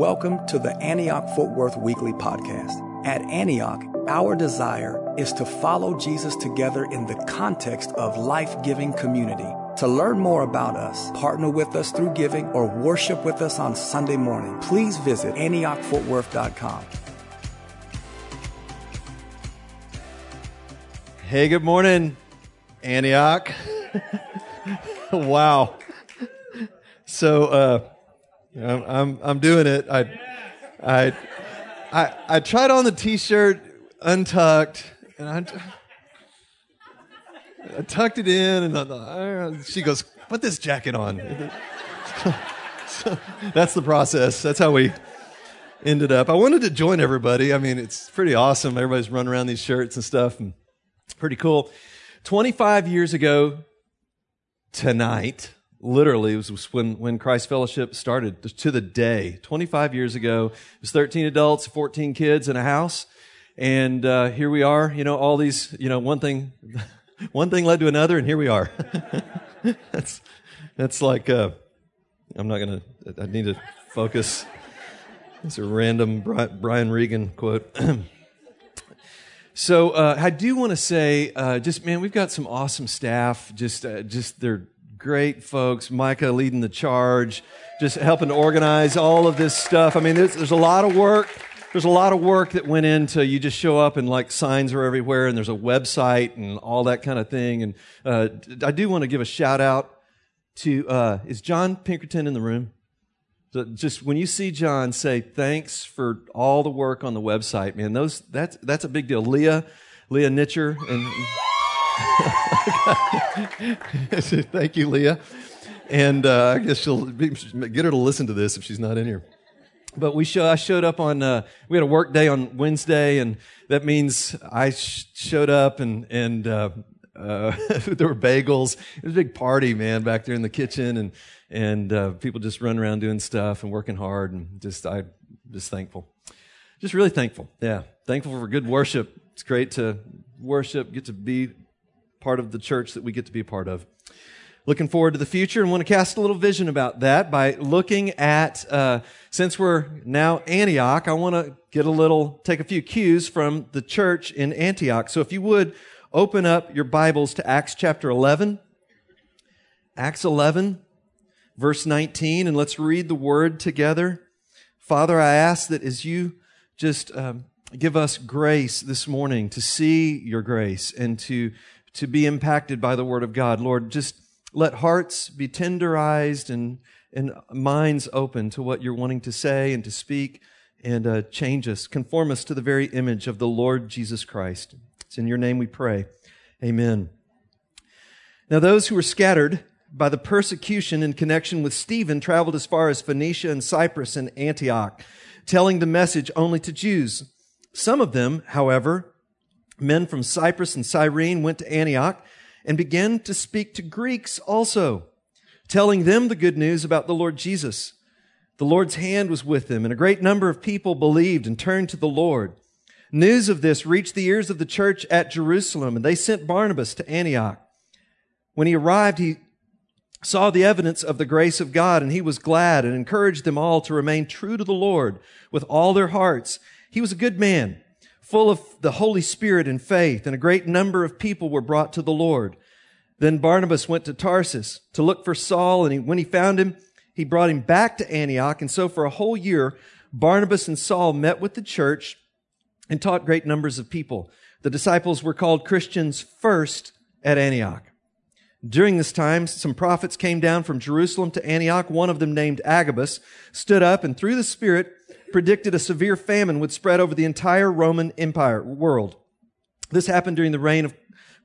Welcome to the Antioch Fort Worth Weekly Podcast. At Antioch, our desire is to follow Jesus together in the context of life giving community. To learn more about us, partner with us through giving, or worship with us on Sunday morning, please visit AntiochFortWorth.com. Hey, good morning, Antioch. wow. So, uh, I'm, I'm, I'm doing it. I, I, I, I tried on the t-shirt untucked and I, I tucked it in and I, she goes, put this jacket on. that's the process. That's how we ended up. I wanted to join everybody. I mean, it's pretty awesome. Everybody's running around these shirts and stuff and pretty cool. 25 years ago tonight, literally, it was when, when Christ Fellowship started to the day. 25 years ago, it was 13 adults, 14 kids in a house. And, uh, here we are, you know, all these, you know, one thing, one thing led to another, and here we are. that's, that's like, uh, I'm not gonna, I need to focus. It's a random Brian Regan quote. So uh, I do want to say, uh, just man, we've got some awesome staff. Just, uh, just they're great folks. Micah leading the charge, just helping to organize all of this stuff. I mean, there's, there's a lot of work. There's a lot of work that went into you just show up and like signs are everywhere and there's a website and all that kind of thing. And uh, I do want to give a shout out to uh, is John Pinkerton in the room? So just when you see John, say thanks for all the work on the website, man. Those that's that's a big deal. Leah, Leah Nitcher, and thank you, Leah. And uh, I guess she'll get her to listen to this if she's not in here. But we show, I showed up on uh, we had a work day on Wednesday, and that means I sh- showed up and and uh, uh, there were bagels. It was a big party, man, back there in the kitchen, and and uh, people just run around doing stuff and working hard, and just I just thankful, just really thankful. Yeah, thankful for good worship. It's great to worship, get to be part of the church that we get to be a part of. Looking forward to the future and want to cast a little vision about that by looking at, uh, since we're now Antioch, I want to get a little, take a few cues from the church in Antioch. So if you would open up your Bibles to Acts chapter 11. Acts 11, verse 19, and let's read the word together. Father, I ask that as you just um, give us grace this morning to see your grace and to, to be impacted by the word of God, Lord, just let hearts be tenderized and, and minds open to what you're wanting to say and to speak and uh, change us, conform us to the very image of the Lord Jesus Christ. It's in your name we pray. Amen. Now, those who were scattered by the persecution in connection with Stephen traveled as far as Phoenicia and Cyprus and Antioch, telling the message only to Jews. Some of them, however, men from Cyprus and Cyrene went to Antioch and began to speak to Greeks also, telling them the good news about the Lord Jesus. The Lord's hand was with them, and a great number of people believed and turned to the Lord. News of this reached the ears of the church at Jerusalem, and they sent Barnabas to Antioch. When he arrived, he saw the evidence of the grace of God, and he was glad and encouraged them all to remain true to the Lord with all their hearts. He was a good man, full of the Holy Spirit and faith, and a great number of people were brought to the Lord. Then Barnabas went to Tarsus to look for Saul, and he, when he found him, he brought him back to Antioch. And so for a whole year, Barnabas and Saul met with the church and taught great numbers of people. The disciples were called Christians first at Antioch. During this time, some prophets came down from Jerusalem to Antioch. One of them, named Agabus, stood up and through the Spirit predicted a severe famine would spread over the entire Roman Empire world. This happened during the reign of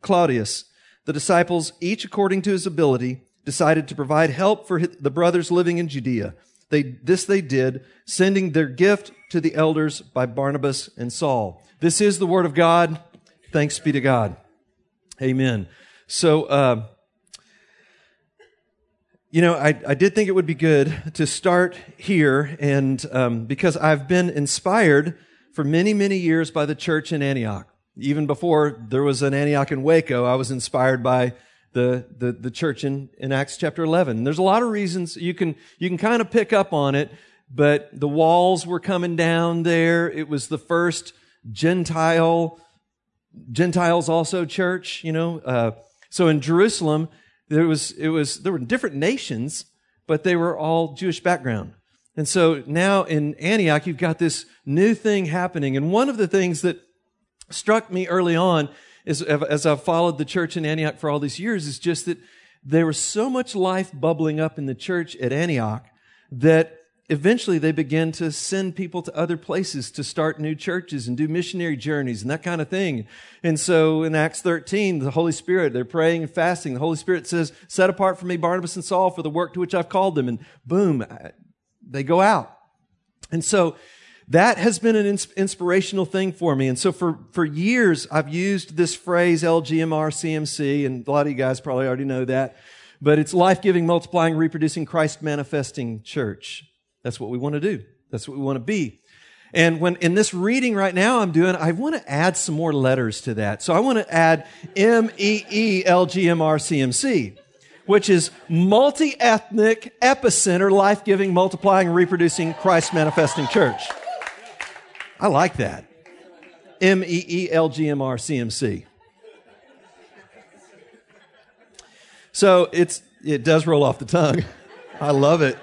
Claudius. The disciples, each according to his ability, decided to provide help for the brothers living in Judea. They, this they did, sending their gift to the elders by Barnabas and Saul. This is the word of God. Thanks be to God. Amen. So, uh, you know, I, I did think it would be good to start here, and um, because I've been inspired for many, many years by the church in Antioch. Even before there was an Antioch in Waco, I was inspired by the, the, the church in, in Acts chapter 11. There's a lot of reasons you can, you can kind of pick up on it but the walls were coming down there. It was the first Gentile, Gentiles also church, you know. Uh, so in Jerusalem, there was, it was, there were different nations, but they were all Jewish background. And so now in Antioch, you've got this new thing happening. And one of the things that struck me early on is, as I've followed the church in Antioch for all these years, is just that there was so much life bubbling up in the church at Antioch that eventually they began to send people to other places to start new churches and do missionary journeys and that kind of thing. And so in Acts 13, the Holy Spirit, they're praying and fasting. The Holy Spirit says, set apart for me Barnabas and Saul for the work to which I've called them. And boom, uh, they go out. And so that has been an inspirational thing for me. And so for, for years, I've used this phrase LGMR CMC, and a lot of you guys probably already know that, but it's life giving, multiplying, reproducing, Christ manifesting church. That's what we want to do. That's what we want to be. And when in this reading right now I'm doing, I want to add some more letters to that. So I want to add M E E L G M R C M C which is multi ethnic, epicenter, life giving, multiplying, reproducing, Christ manifesting church. I like that. M E E L G M R C M C. So it's, it does roll off the tongue. I love it.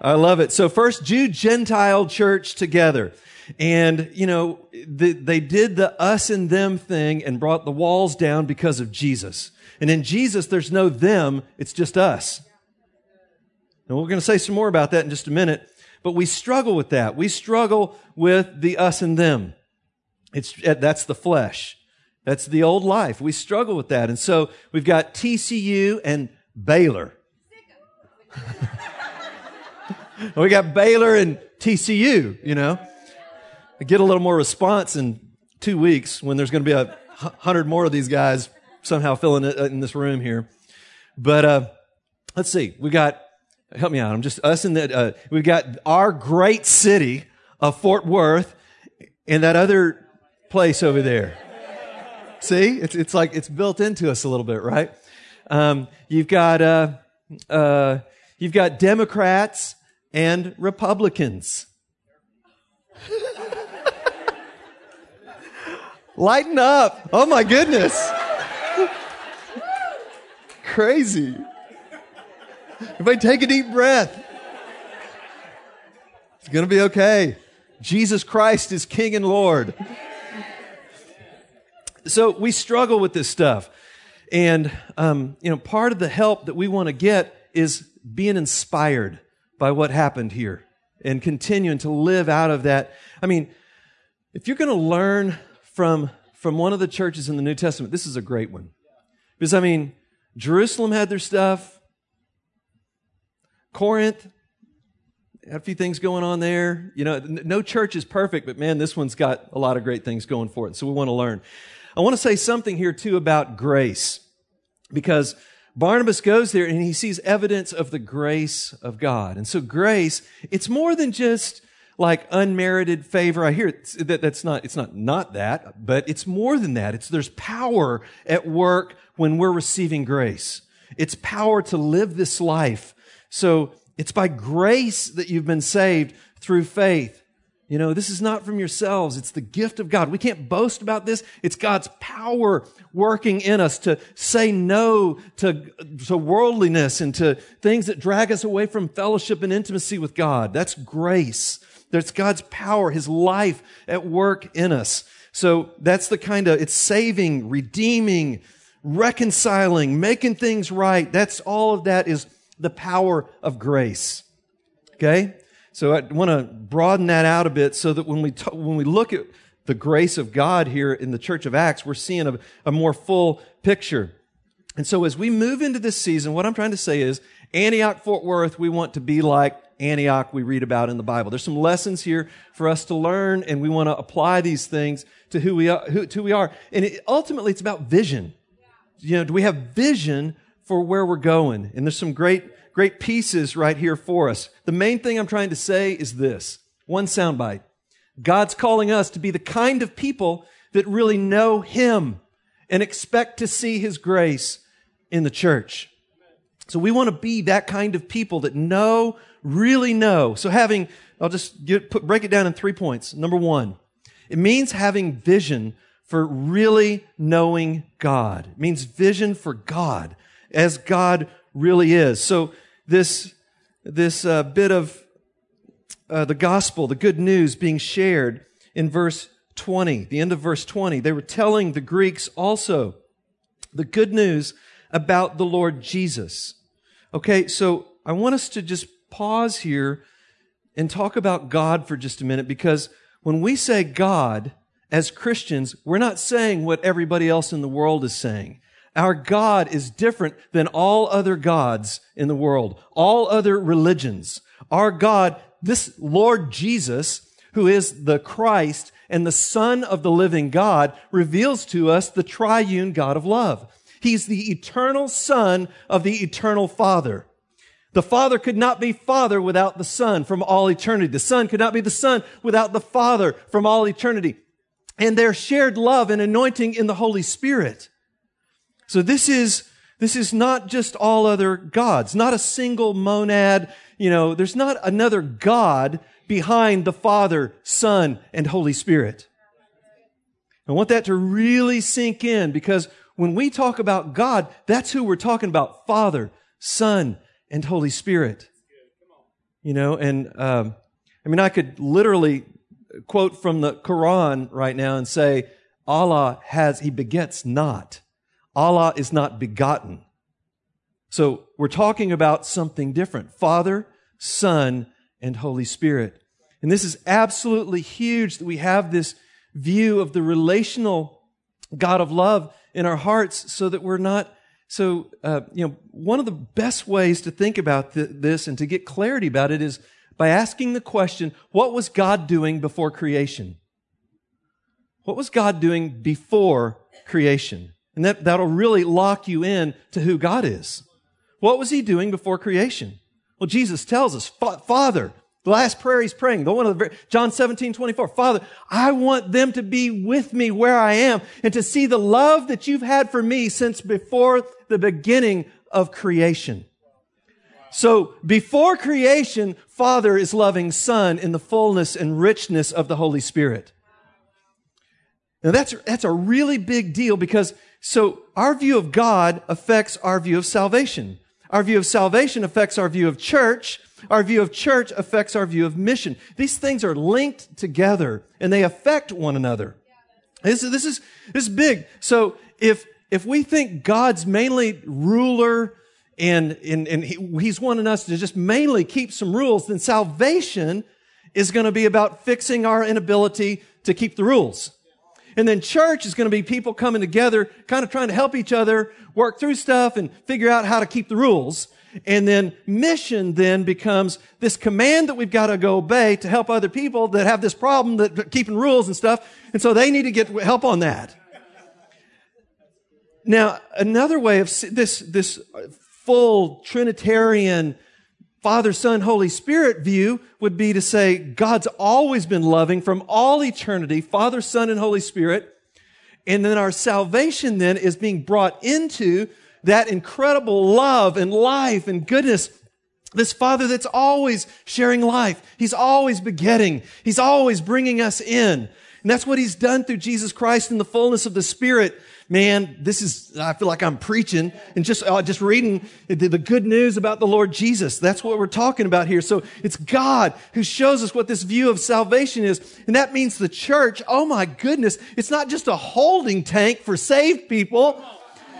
I love it. So first, Jew Gentile church together. And, you know, the, they did the us and them thing and brought the walls down because of Jesus. And in Jesus, there's no them, it's just us. And we're going to say some more about that in just a minute. But we struggle with that. We struggle with the us and them. It's, eh, that's the flesh. That's the old life. We struggle with that. And so we've got TCU and Baylor. we got Baylor and TCU, you know. I get a little more response in two weeks when there's going to be a hundred more of these guys somehow filling it in this room here. But uh, let's see. We got help me out. I'm just us in that. Uh, we've got our great city of Fort Worth and that other place over there. See, it's it's like it's built into us a little bit, right? Um, you've got uh, uh, you've got Democrats and Republicans. Lighten up! Oh my goodness! Crazy. Everybody take a deep breath. It's going to be okay. Jesus Christ is King and Lord. So we struggle with this stuff. And, um, you know, part of the help that we want to get is being inspired by what happened here and continuing to live out of that. I mean, if you're going to learn from, from one of the churches in the New Testament, this is a great one. Because, I mean, Jerusalem had their stuff. Corinth had a few things going on there. You know, no church is perfect, but man, this one's got a lot of great things going for it. So we want to learn. I want to say something here too about grace because Barnabas goes there and he sees evidence of the grace of God. And so grace, it's more than just like unmerited favor. I hear that that's not, it's not not that, but it's more than that. It's there's power at work when we're receiving grace. It's power to live this life so it's by grace that you've been saved through faith. You know, this is not from yourselves. It's the gift of God. We can't boast about this. It's God's power working in us to say no to, to worldliness and to things that drag us away from fellowship and intimacy with God. That's grace. That's God's power, His life at work in us. So that's the kind of, it's saving, redeeming, reconciling, making things right. That's all of that is the power of grace. Okay? So I want to broaden that out a bit so that when we, t- when we look at the grace of God here in the church of Acts, we're seeing a, a more full picture. And so as we move into this season, what I'm trying to say is Antioch, Fort Worth, we want to be like Antioch we read about in the Bible. There's some lessons here for us to learn, and we want to apply these things to who we are. Who, to who we are. And it, ultimately, it's about vision. You know, do we have vision for where we're going. And there's some great, great pieces right here for us. The main thing I'm trying to say is this. One soundbite. God's calling us to be the kind of people that really know Him and expect to see His grace in the church. So we want to be that kind of people that know, really know. So having I'll just get, put, break it down in three points. Number one, it means having vision for really knowing God. It means vision for God as God really is. So this, this uh, bit of uh, the gospel, the good news being shared in verse 20, the end of verse 20, they were telling the Greeks also the good news about the Lord Jesus. Okay, so I want us to just pause here and talk about God for just a minute because when we say God, as Christians, we're not saying what everybody else in the world is saying. Our God is different than all other gods in the world, all other religions. Our God, this Lord Jesus, who is the Christ and the Son of the living God, reveals to us the triune God of love. He's the eternal Son of the eternal Father. The Father could not be Father without the Son from all eternity. The Son could not be the Son without the Father from all eternity and their shared love and anointing in the Holy Spirit. So this is, this is not just all other gods, not a single monad. You know, there's not another God behind the Father, Son, and Holy Spirit. I want that to really sink in because when we talk about God, that's who we're talking about Father, Son, and Holy Spirit. You know, and um, I mean, I could literally quote from the Quran right now and say, Allah has, He begets not. Allah is not begotten. So we're talking about something different. Father, Son, and Holy Spirit. And this is absolutely huge that we have this view of the relational God of love in our hearts so that we're not so uh, you know one of the best ways to think about th- this and to get clarity about it is by asking the question, what was God doing before creation? What was God doing before creation? And that, that'll really lock you in to who God is. What was he doing before creation? Well, Jesus tells us, Father, the last prayer he's praying, the one of the, John 17, 24, Father, I want them to be with me where I am and to see the love that you've had for me since before the beginning of creation. So before creation, Father is loving Son in the fullness and richness of the Holy Spirit. Now that's, that's a really big deal because so our view of God affects our view of salvation. Our view of salvation affects our view of church. Our view of church affects our view of mission. These things are linked together and they affect one another. This, this is, this is big. So if, if we think God's mainly ruler and, and, and he, he's wanting us to just mainly keep some rules, then salvation is going to be about fixing our inability to keep the rules. And then church is going to be people coming together, kind of trying to help each other work through stuff and figure out how to keep the rules. And then mission then becomes this command that we've got to go obey to help other people that have this problem that keeping rules and stuff. And so they need to get help on that. Now, another way of this, this full Trinitarian Father, Son, Holy Spirit view would be to say God's always been loving from all eternity, Father, Son, and Holy Spirit. And then our salvation then is being brought into that incredible love and life and goodness. This Father that's always sharing life. He's always begetting. He's always bringing us in. And that's what He's done through Jesus Christ in the fullness of the Spirit man, this is, I feel like I'm preaching and just, uh, just reading the, the good news about the Lord Jesus. That's what we're talking about here. So it's God who shows us what this view of salvation is. And that means the church, oh my goodness, it's not just a holding tank for saved people.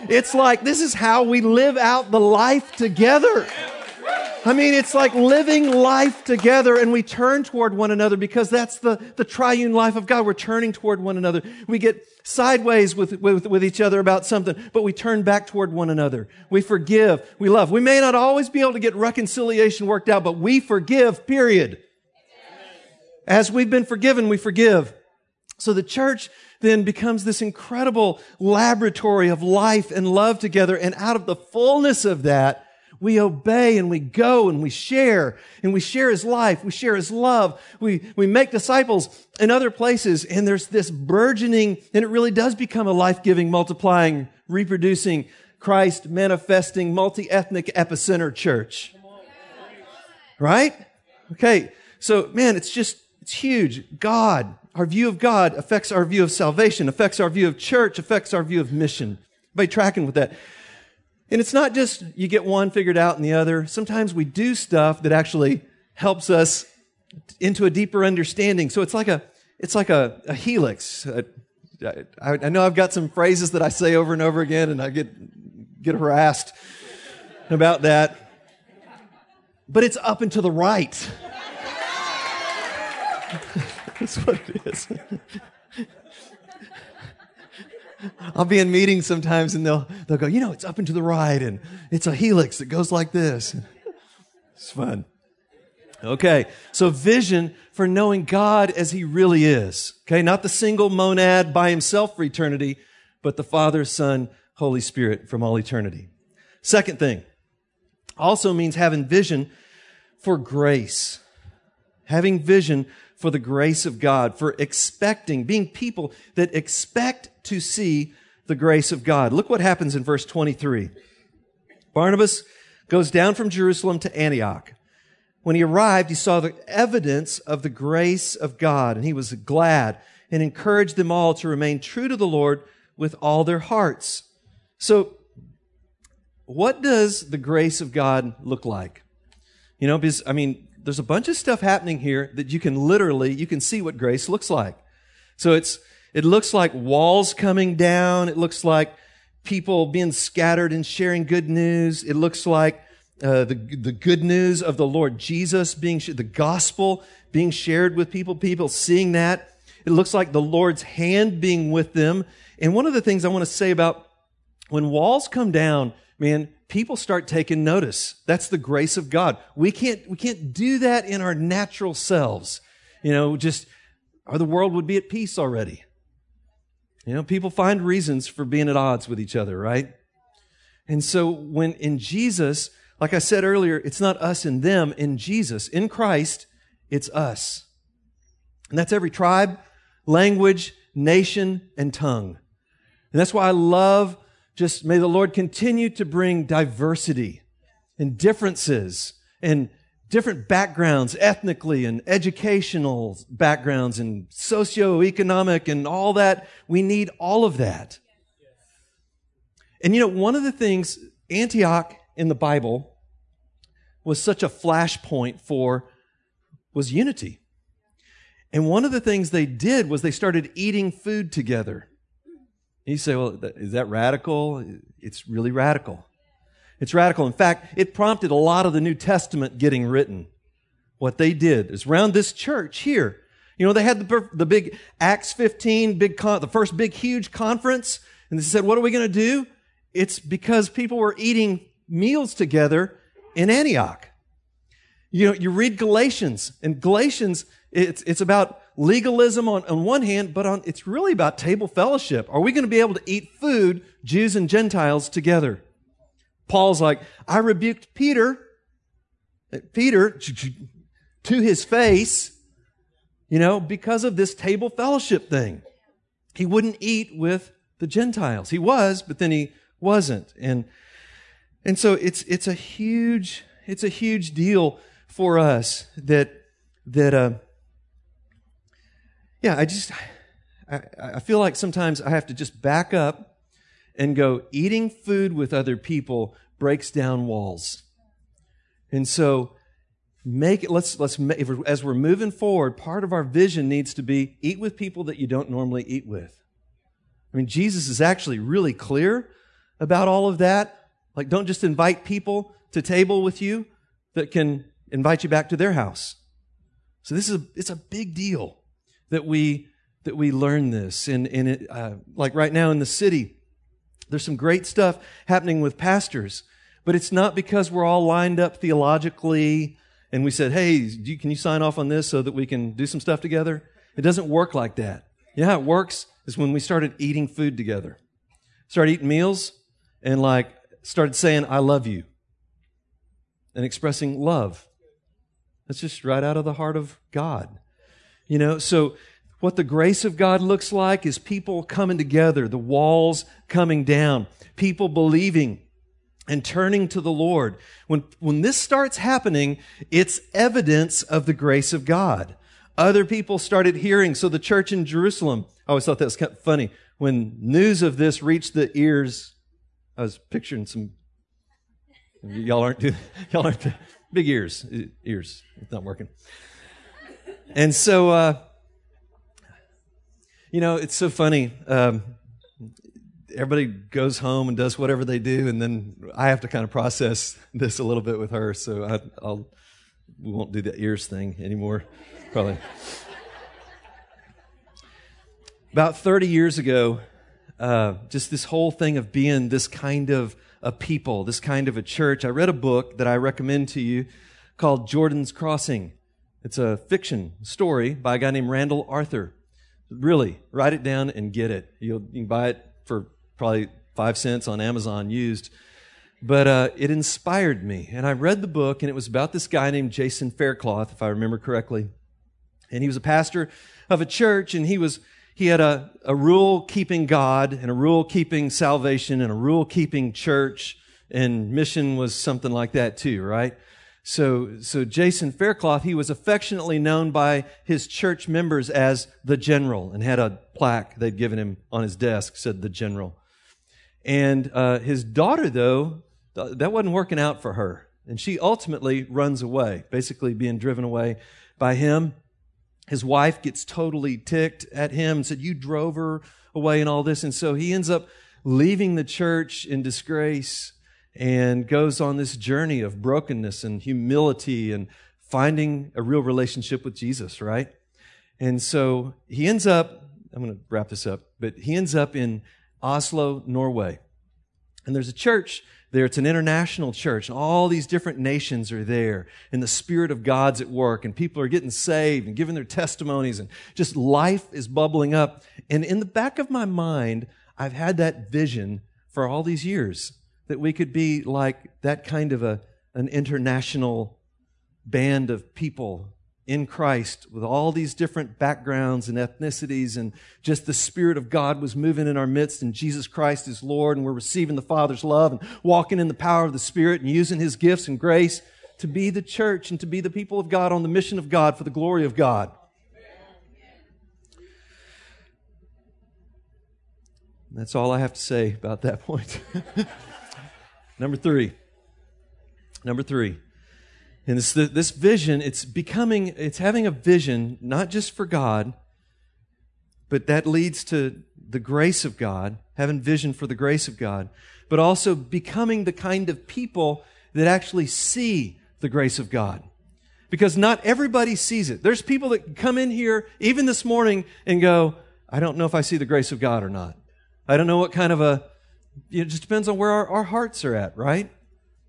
It's like, this is how we live out the life together. I mean, it's like living life together and we turn toward one another because that's the, the triune life of God. We're turning toward one another. We get sideways with, with, with each other about something, but we turn back toward one another. We forgive. We love. We may not always be able to get reconciliation worked out, but we forgive, period. As we've been forgiven, we forgive. So the church then becomes this incredible laboratory of life and love together. And out of the fullness of that, we obey and we go and we share and we share his life. We share his love. We, we make disciples in other places. And there's this burgeoning, and it really does become a life-giving, multiplying, reproducing, Christ manifesting, multi-ethnic epicenter church. Right? Okay. So, man, it's just, it's huge. God, our view of God affects our view of salvation, affects our view of church, affects our view of mission. By tracking with that. And it's not just you get one figured out and the other. Sometimes we do stuff that actually helps us into a deeper understanding. So it's like a, it's like a, a helix. I, I know I've got some phrases that I say over and over again and I get, get harassed about that. But it's up and to the right. That's what it is. I'll be in meetings sometimes and they'll, they'll go, you know, it's up and to the right and it's a helix that goes like this. It's fun. Okay. So vision for knowing God as he really is. Okay. Not the single monad by himself for eternity, but the Father, Son, Holy Spirit from all eternity. Second thing also means having vision for grace. Having vision for the grace of God, for expecting, being people that expect to see the grace of God. Look what happens in verse 23. Barnabas goes down from Jerusalem to Antioch. When he arrived, he saw the evidence of the grace of God, and he was glad and encouraged them all to remain true to the Lord with all their hearts. So, what does the grace of God look like? You know, because, I mean, there's a bunch of stuff happening here that you can literally, you can see what grace looks like. So it's, it looks like walls coming down. It looks like people being scattered and sharing good news. It looks like uh, the, the good news of the Lord Jesus being, the gospel being shared with people, people seeing that. It looks like the Lord's hand being with them. And one of the things I want to say about when walls come down, man, people start taking notice. That's the grace of God. We can't, we can't do that in our natural selves. You know, just, or the world would be at peace already. You know, people find reasons for being at odds with each other, right? And so when in Jesus, like I said earlier, it's not us and them. In Jesus, in Christ, it's us. And that's every tribe, language, nation, and tongue. And that's why I love just may the Lord continue to bring diversity and differences and different backgrounds, ethnically and educational backgrounds and socioeconomic and all that. We need all of that. And you know, one of the things Antioch in the Bible was such a flashpoint for was unity. And one of the things they did was they started eating food together. You say, well, is that radical? It's really radical. It's radical. In fact, it prompted a lot of the New Testament getting written. What they did is around this church here. You know, they had the, the big Acts 15, big con- the first big, huge conference. And they said, what are we going to do? It's because people were eating meals together in Antioch. You know, you read Galatians, and Galatians, it's, it's about legalism on, on one hand, but on, it's really about table fellowship. Are we going to be able to eat food, Jews and Gentiles, together? Paul's like, I rebuked Peter, Peter, to his face, you know, because of this table fellowship thing. He wouldn't eat with the Gentiles. He was, but then he wasn't. And, and so it's, it's a huge, it's a huge deal for us that, that, uh, yeah, I just, I, I feel like sometimes I have to just back up and go, eating food with other people breaks down walls. And so, make it, let's, let's, we're, as we're moving forward, part of our vision needs to be eat with people that you don't normally eat with. I mean, Jesus is actually really clear about all of that. Like, don't just invite people to table with you that can invite you back to their house. So this is a, it's a big deal that we that we learn this. And, and it, uh, like right now in the city, there's some great stuff happening with pastors, but it's not because we're all lined up theologically and we said, "Hey, you, can you sign off on this so that we can do some stuff together?" It doesn't work like that. Yeah, it works is when we started eating food together, started eating meals, and like started saying, "I love you," and expressing love. That's just right out of the heart of God. You know, so what the grace of God looks like is people coming together, the walls coming down, people believing and turning to the Lord. When, when this starts happening, it's evidence of the grace of God. Other people started hearing. So the church in Jerusalem, I always thought that was kind of funny. When news of this reached the ears, I was picturing some, y'all aren't doing, y'all aren't, big ears, ears, it's not working. And so, uh, you know, it's so funny. Um, everybody goes home and does whatever they do, and then I have to kind of process this a little bit with her. So I, I'll we won't do the ears thing anymore, probably. About 30 years ago, uh, just this whole thing of being this kind of a people, this kind of a church, I read a book that I recommend to you called Jordan's Crossing. It's a fiction story by a guy named Randall Arthur. Really, write it down and get it. You'll, you can buy it for probably five cents on Amazon used. But uh, it inspired me. And I read the book, and it was about this guy named Jason Faircloth, if I remember correctly. And he was a pastor of a church, and he was he had a, a rule keeping God and a rule keeping salvation and a rule keeping church, and mission was something like that too, right? So, so Jason Faircloth, he was affectionately known by his church members as the general and had a plaque they'd given him on his desk said the general. And uh, his daughter, though, that wasn't working out for her. And she ultimately runs away, basically being driven away by him. His wife gets totally ticked at him and said, You drove her away and all this. And so he ends up leaving the church in disgrace and goes on this journey of brokenness and humility and finding a real relationship with Jesus, right? And so he ends up, I'm going to wrap this up, but he ends up in Oslo, Norway. And there's a church there. It's an international church. And all these different nations are there. And the Spirit of God's at work. And people are getting saved and giving their testimonies. And just life is bubbling up. And in the back of my mind, I've had that vision for all these years that we could be like that kind of a, an international band of people in Christ with all these different backgrounds and ethnicities, and just the Spirit of God was moving in our midst, and Jesus Christ is Lord, and we're receiving the Father's love and walking in the power of the Spirit and using His gifts and grace to be the church and to be the people of God on the mission of God for the glory of God. That's all I have to say about that point. Number three. Number three. And this, this vision, it's becoming, it's having a vision, not just for God, but that leads to the grace of God, having vision for the grace of God, but also becoming the kind of people that actually see the grace of God. Because not everybody sees it. There's people that come in here, even this morning, and go, I don't know if I see the grace of God or not. I don't know what kind of a, it just depends on where our, our hearts are at, right?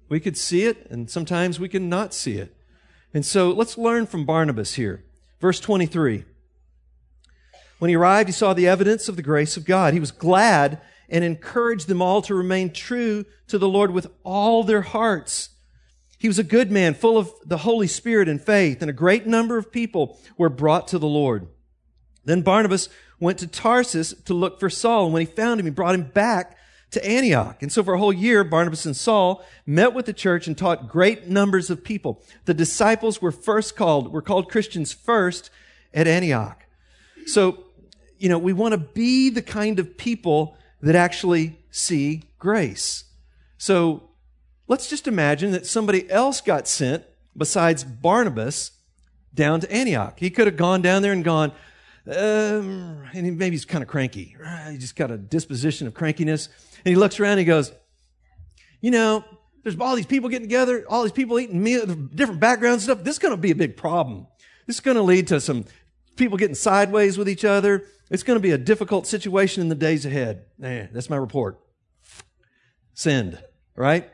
We could see it, and sometimes we can not see it. And so let's learn from Barnabas here. Verse 23. When he arrived, he saw the evidence of the grace of God. He was glad and encouraged them all to remain true to the Lord with all their hearts. He was a good man, full of the Holy Spirit and faith, and a great number of people were brought to the Lord. Then Barnabas went to Tarsus to look for Saul, and when he found him, he brought him back to Antioch. And so for a whole year, Barnabas and Saul met with the church and taught great numbers of people. The disciples were first called, were called Christians first at Antioch. So, you know, we want to be the kind of people that actually see grace. So let's just imagine that somebody else got sent besides Barnabas down to Antioch. He could have gone down there and gone, um, and maybe he's kind of cranky. He just got a disposition of crankiness. And he looks around and he goes, You know, there's all these people getting together, all these people eating meal, different backgrounds stuff. This is going to be a big problem. This is going to lead to some people getting sideways with each other. It's going to be a difficult situation in the days ahead. Eh, that's my report. Send, right?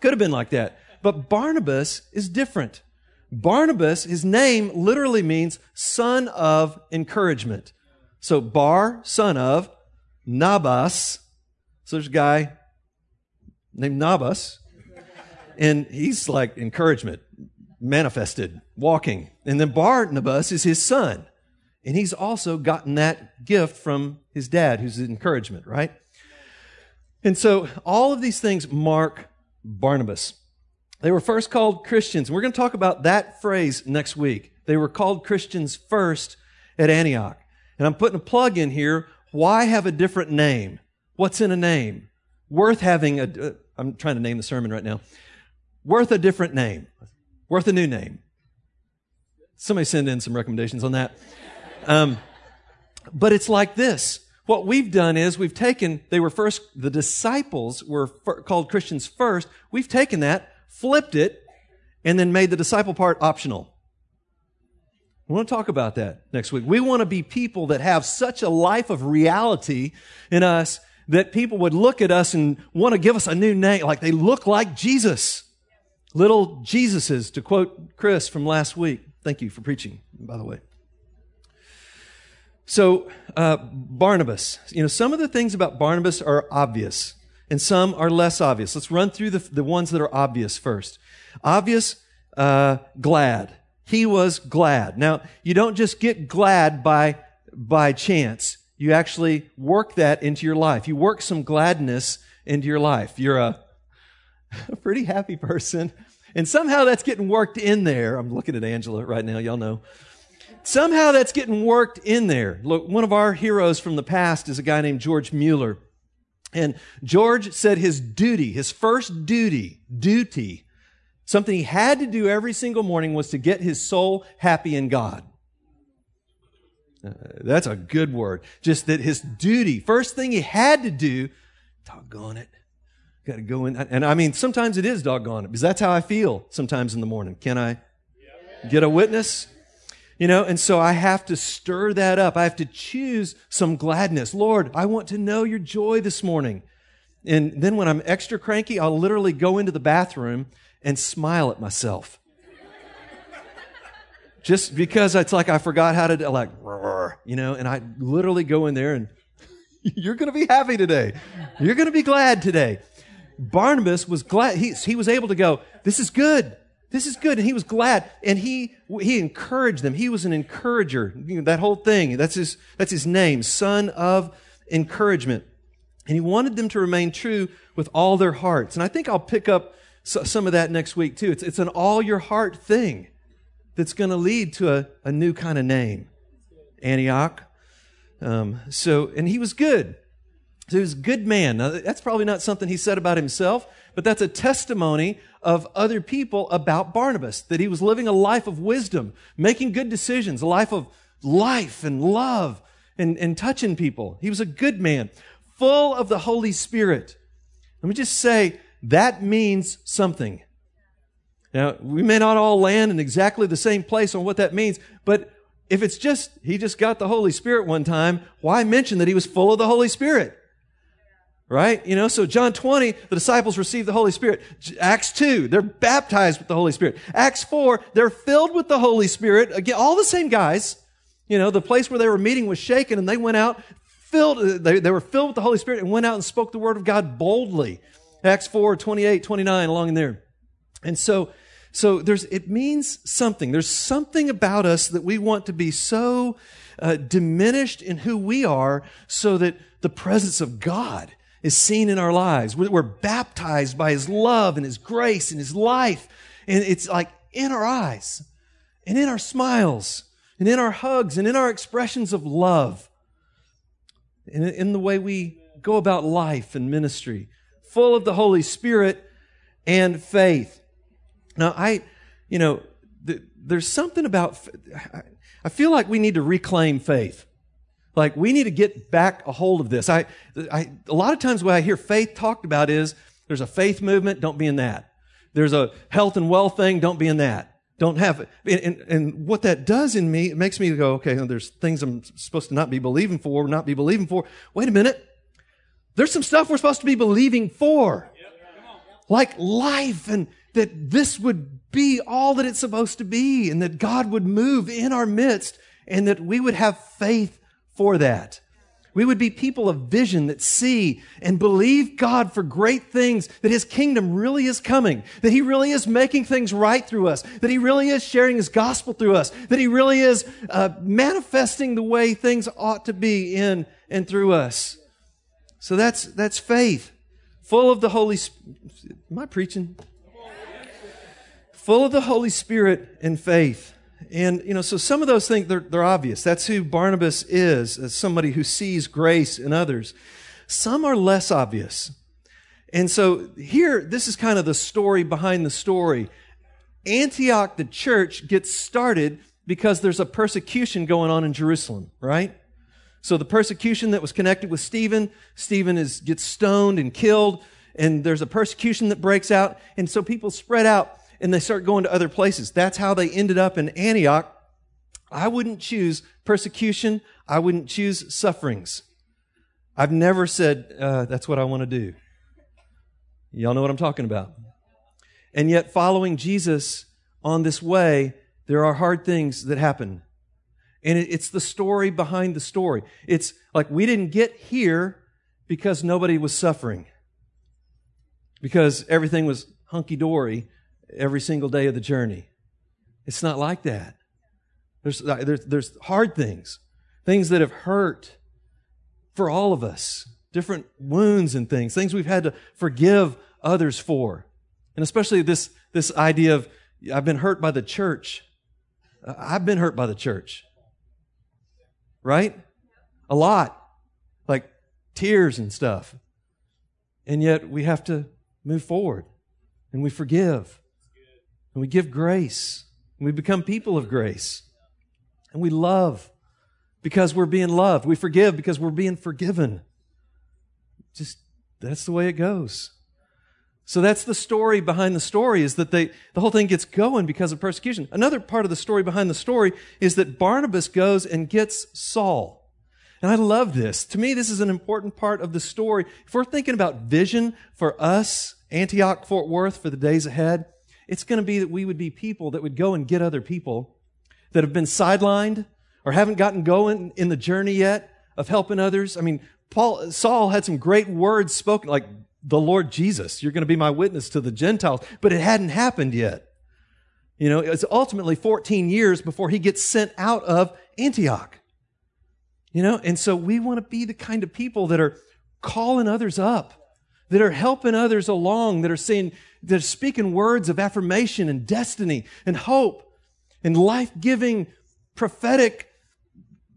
Could have been like that. But Barnabas is different. Barnabas, his name literally means son of encouragement. So Bar, son of, Nabas, so there's a guy named Nabas, and he's like encouragement, manifested, walking. And then Barnabas is his son. And he's also gotten that gift from his dad, who's encouragement, right? And so all of these things mark Barnabas. They were first called Christians. We're going to talk about that phrase next week. They were called Christians first at Antioch. And I'm putting a plug in here. Why have a different name? What's in a name? Worth having a, uh, I'm trying to name the sermon right now. Worth a different name. Worth a new name. Somebody send in some recommendations on that. Um, but it's like this. What we've done is we've taken, they were first, the disciples were called Christians first. We've taken that, flipped it, and then made the disciple part optional. We want to talk about that next week. We want to be people that have such a life of reality in us that people would look at us and want to give us a new name, like they look like Jesus. Little Jesuses, to quote Chris from last week. Thank you for preaching, by the way. So, uh, Barnabas, you know, some of the things about Barnabas are obvious and some are less obvious. Let's run through the, the ones that are obvious first. Obvious, uh, glad. He was glad. Now, you don't just get glad by, by chance. You actually work that into your life. You work some gladness into your life. You're a, a pretty happy person. And somehow that's getting worked in there. I'm looking at Angela right now. Y'all know. Somehow that's getting worked in there. Look, one of our heroes from the past is a guy named George Mueller. And George said his duty, his first duty, duty, something he had to do every single morning was to get his soul happy in God. Uh, that's a good word. Just that his duty, first thing he had to do, doggone it. Got to go in. And I mean, sometimes it is doggone it because that's how I feel sometimes in the morning. Can I get a witness? You know, and so I have to stir that up. I have to choose some gladness. Lord, I want to know your joy this morning. And then when I'm extra cranky, I'll literally go into the bathroom and smile at myself. Just because it's like I forgot how to, like, you know, and I literally go in there and you're going to be happy today. You're going to be glad today. Barnabas was glad. He, he was able to go, this is good. This is good. And he was glad. And he, he encouraged them. He was an encourager. You know, that whole thing. That's his, that's his name. Son of encouragement. And he wanted them to remain true with all their hearts. And I think I'll pick up some of that next week too. It's, it's an all your heart thing that's going to lead to a, a new kind of name. Antioch. Um, so, and he was good. So he was a good man. Now, that's probably not something he said about himself, but that's a testimony of other people about Barnabas, that he was living a life of wisdom, making good decisions, a life of life and love and, and touching people. He was a good man, full of the Holy Spirit. Let me just say, that means something. Now, we may not all land in exactly the same place on what that means, but if it's just, he just got the Holy Spirit one time, why mention that he was full of the Holy Spirit? Right? You know, so John 20, the disciples receive the Holy Spirit. Acts 2, they're baptized with the Holy Spirit. Acts 4, they're filled with the Holy Spirit. Again, all the same guys. You know, the place where they were meeting was shaken and they went out filled, they, they were filled with the Holy Spirit and went out and spoke the word of God boldly. Acts 4, 28, 29, along in there. And so, so there's, it means something. There's something about us that we want to be so uh, diminished in who we are so that the presence of God is seen in our lives. We're baptized by His love and His grace and His life. And it's like in our eyes and in our smiles and in our hugs and in our expressions of love and in the way we go about life and ministry, full of the Holy Spirit and faith. Now, I, you know, th- there's something about, I feel like we need to reclaim faith. Like we need to get back a hold of this. I, I, a lot of times what I hear faith talked about is there's a faith movement, don't be in that. There's a health and wealth thing, don't be in that. Don't have it. And, and, and what that does in me, it makes me go, okay, there's things I'm supposed to not be believing for, not be believing for. Wait a minute. There's some stuff we're supposed to be believing for. Like life and that this would be all that it's supposed to be and that God would move in our midst and that we would have faith for that. We would be people of vision that see and believe God for great things, that His kingdom really is coming, that He really is making things right through us, that He really is sharing His gospel through us, that He really is uh, manifesting the way things ought to be in and through us. So that's, that's faith. full of the Holy Spirit. Am I preaching? Full of the Holy Spirit and faith. And, you know, so some of those things, they're, they're obvious. That's who Barnabas is, as somebody who sees grace in others. Some are less obvious. And so here, this is kind of the story behind the story. Antioch, the church, gets started because there's a persecution going on in Jerusalem, right? So the persecution that was connected with Stephen, Stephen is, gets stoned and killed, and there's a persecution that breaks out, and so people spread out and they start going to other places. That's how they ended up in Antioch. I wouldn't choose persecution. I wouldn't choose sufferings. I've never said, uh, that's what I want to do. Y'all know what I'm talking about. And yet, following Jesus on this way, there are hard things that happen. And it's the story behind the story. It's like we didn't get here because nobody was suffering, because everything was hunky dory every single day of the journey. It's not like that. There's, there's, there's hard things, things that have hurt for all of us, different wounds and things, things we've had to forgive others for. And especially this, this idea of, I've been hurt by the church. I've been hurt by the church. Right? A lot. Like tears and stuff. And yet we have to move forward and we forgive and we give grace and we become people of grace and we love because we're being loved. We forgive because we're being forgiven. Just that's the way it goes. So that's the story behind the story is that they, the whole thing gets going because of persecution. Another part of the story behind the story is that Barnabas goes and gets Saul. And I love this. To me, this is an important part of the story. If we're thinking about vision for us, Antioch, Fort Worth, for the days ahead, it's going to be that we would be people that would go and get other people that have been sidelined or haven't gotten going in the journey yet of helping others. I mean, Paul, Saul had some great words spoken, like the Lord Jesus. You're going to be my witness to the Gentiles. But it hadn't happened yet. You know, it's ultimately 14 years before he gets sent out of Antioch. You know, and so we want to be the kind of people that are calling others up, that are helping others along, that are saying, that are speaking words of affirmation and destiny and hope and life giving, prophetic,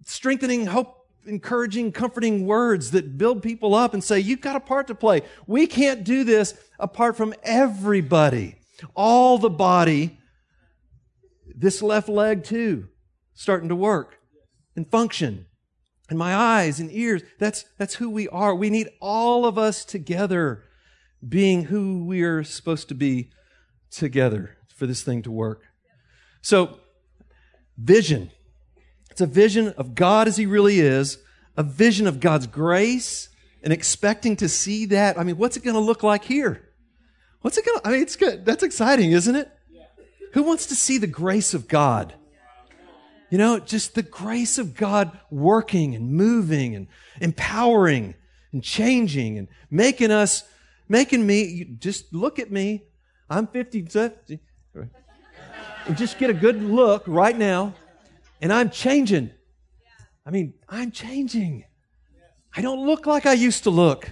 strengthening, hope encouraging, comforting words that build people up and say, you've got a part to play. We can't do this apart from everybody. All the body, this left leg too, starting to work and function. And my eyes and ears, that's, that's who we are. We need all of us together being who we are supposed to be together for this thing to work. So, vision. It's a vision of God as He really is, a vision of God's grace, and expecting to see that. I mean, what's it going to look like here? What's it going to, I mean, it's good. That's exciting, isn't it? Who wants to see the grace of God? You know, just the grace of God working and moving and empowering and changing and making us, making me, just look at me. I'm 50, 50 just get a good look right now and I'm changing. I mean, I'm changing. I don't look like I used to look.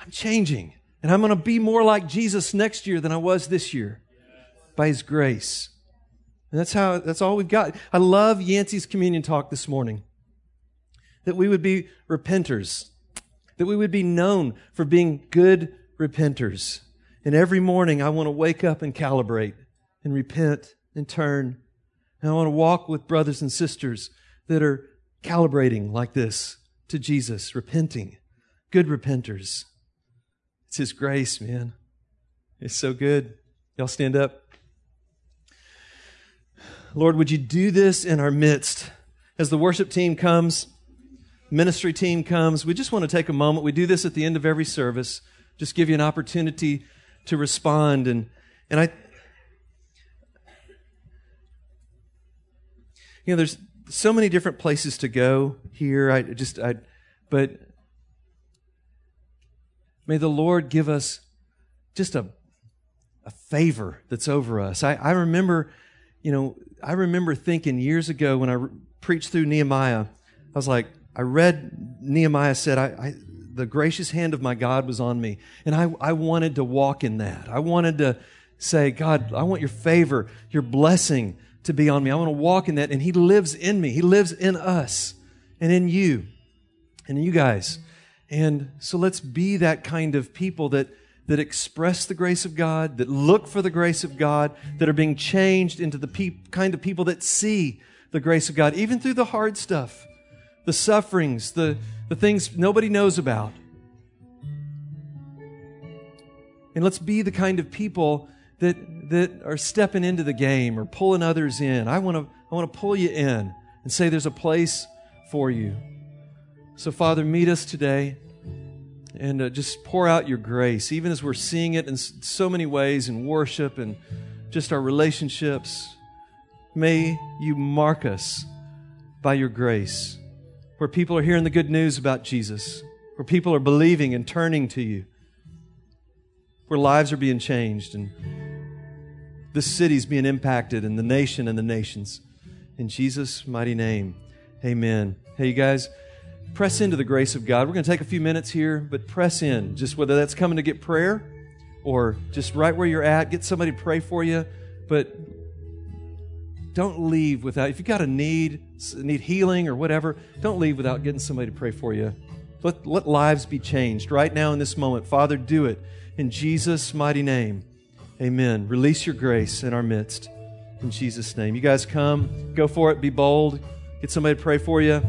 I'm changing. And I'm going to be more like Jesus next year than I was this year by His grace. And that's how, that's all we've got. I love Yancey's communion talk this morning. That we would be repenters. That we would be known for being good repenters. And every morning I want to wake up and calibrate and repent and turn and I want to walk with brothers and sisters that are calibrating like this to Jesus, repenting, good repenters. It's His grace, man. It's so good. Y'all stand up. Lord, would you do this in our midst? As the worship team comes, ministry team comes, we just want to take a moment. We do this at the end of every service, just give you an opportunity to respond. And, and I, you know, there's so many different places to go here. I just, I, but may the Lord give us just a, a favor that's over us. I, I remember, you know, I remember thinking years ago when I re- preached through Nehemiah, I was like, I read Nehemiah said, I, I, the gracious hand of my God was on me. And I, I wanted to walk in that. I wanted to say, God, I want your favor, your blessing to be on me. I want to walk in that. And He lives in me. He lives in us and in you and in you guys. And so let's be that kind of people that, that express the grace of God, that look for the grace of God, that are being changed into the pe- kind of people that see the grace of God, even through the hard stuff, the sufferings, the, the things nobody knows about. And let's be the kind of people that, that are stepping into the game or pulling others in. I want to I want to pull you in and say there's a place for you. So, Father, meet us today and uh, just pour out your grace, even as we're seeing it in so many ways in worship and just our relationships. May you mark us by your grace, where people are hearing the good news about Jesus, where people are believing and turning to you, where lives are being changed and the city's being impacted and the nation and the nations. In Jesus' mighty name, amen. Hey, you guys press into the grace of God. We're going to take a few minutes here, but press in. Just whether that's coming to get prayer or just right where you're at, get somebody to pray for you. But don't leave without, if you've got a need, need healing or whatever, don't leave without getting somebody to pray for you. Let, let lives be changed right now in this moment. Father, do it in Jesus' mighty name. Amen. Release your grace in our midst. In Jesus' name. You guys come, go for it, be bold, get somebody to pray for you.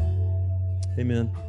Amen.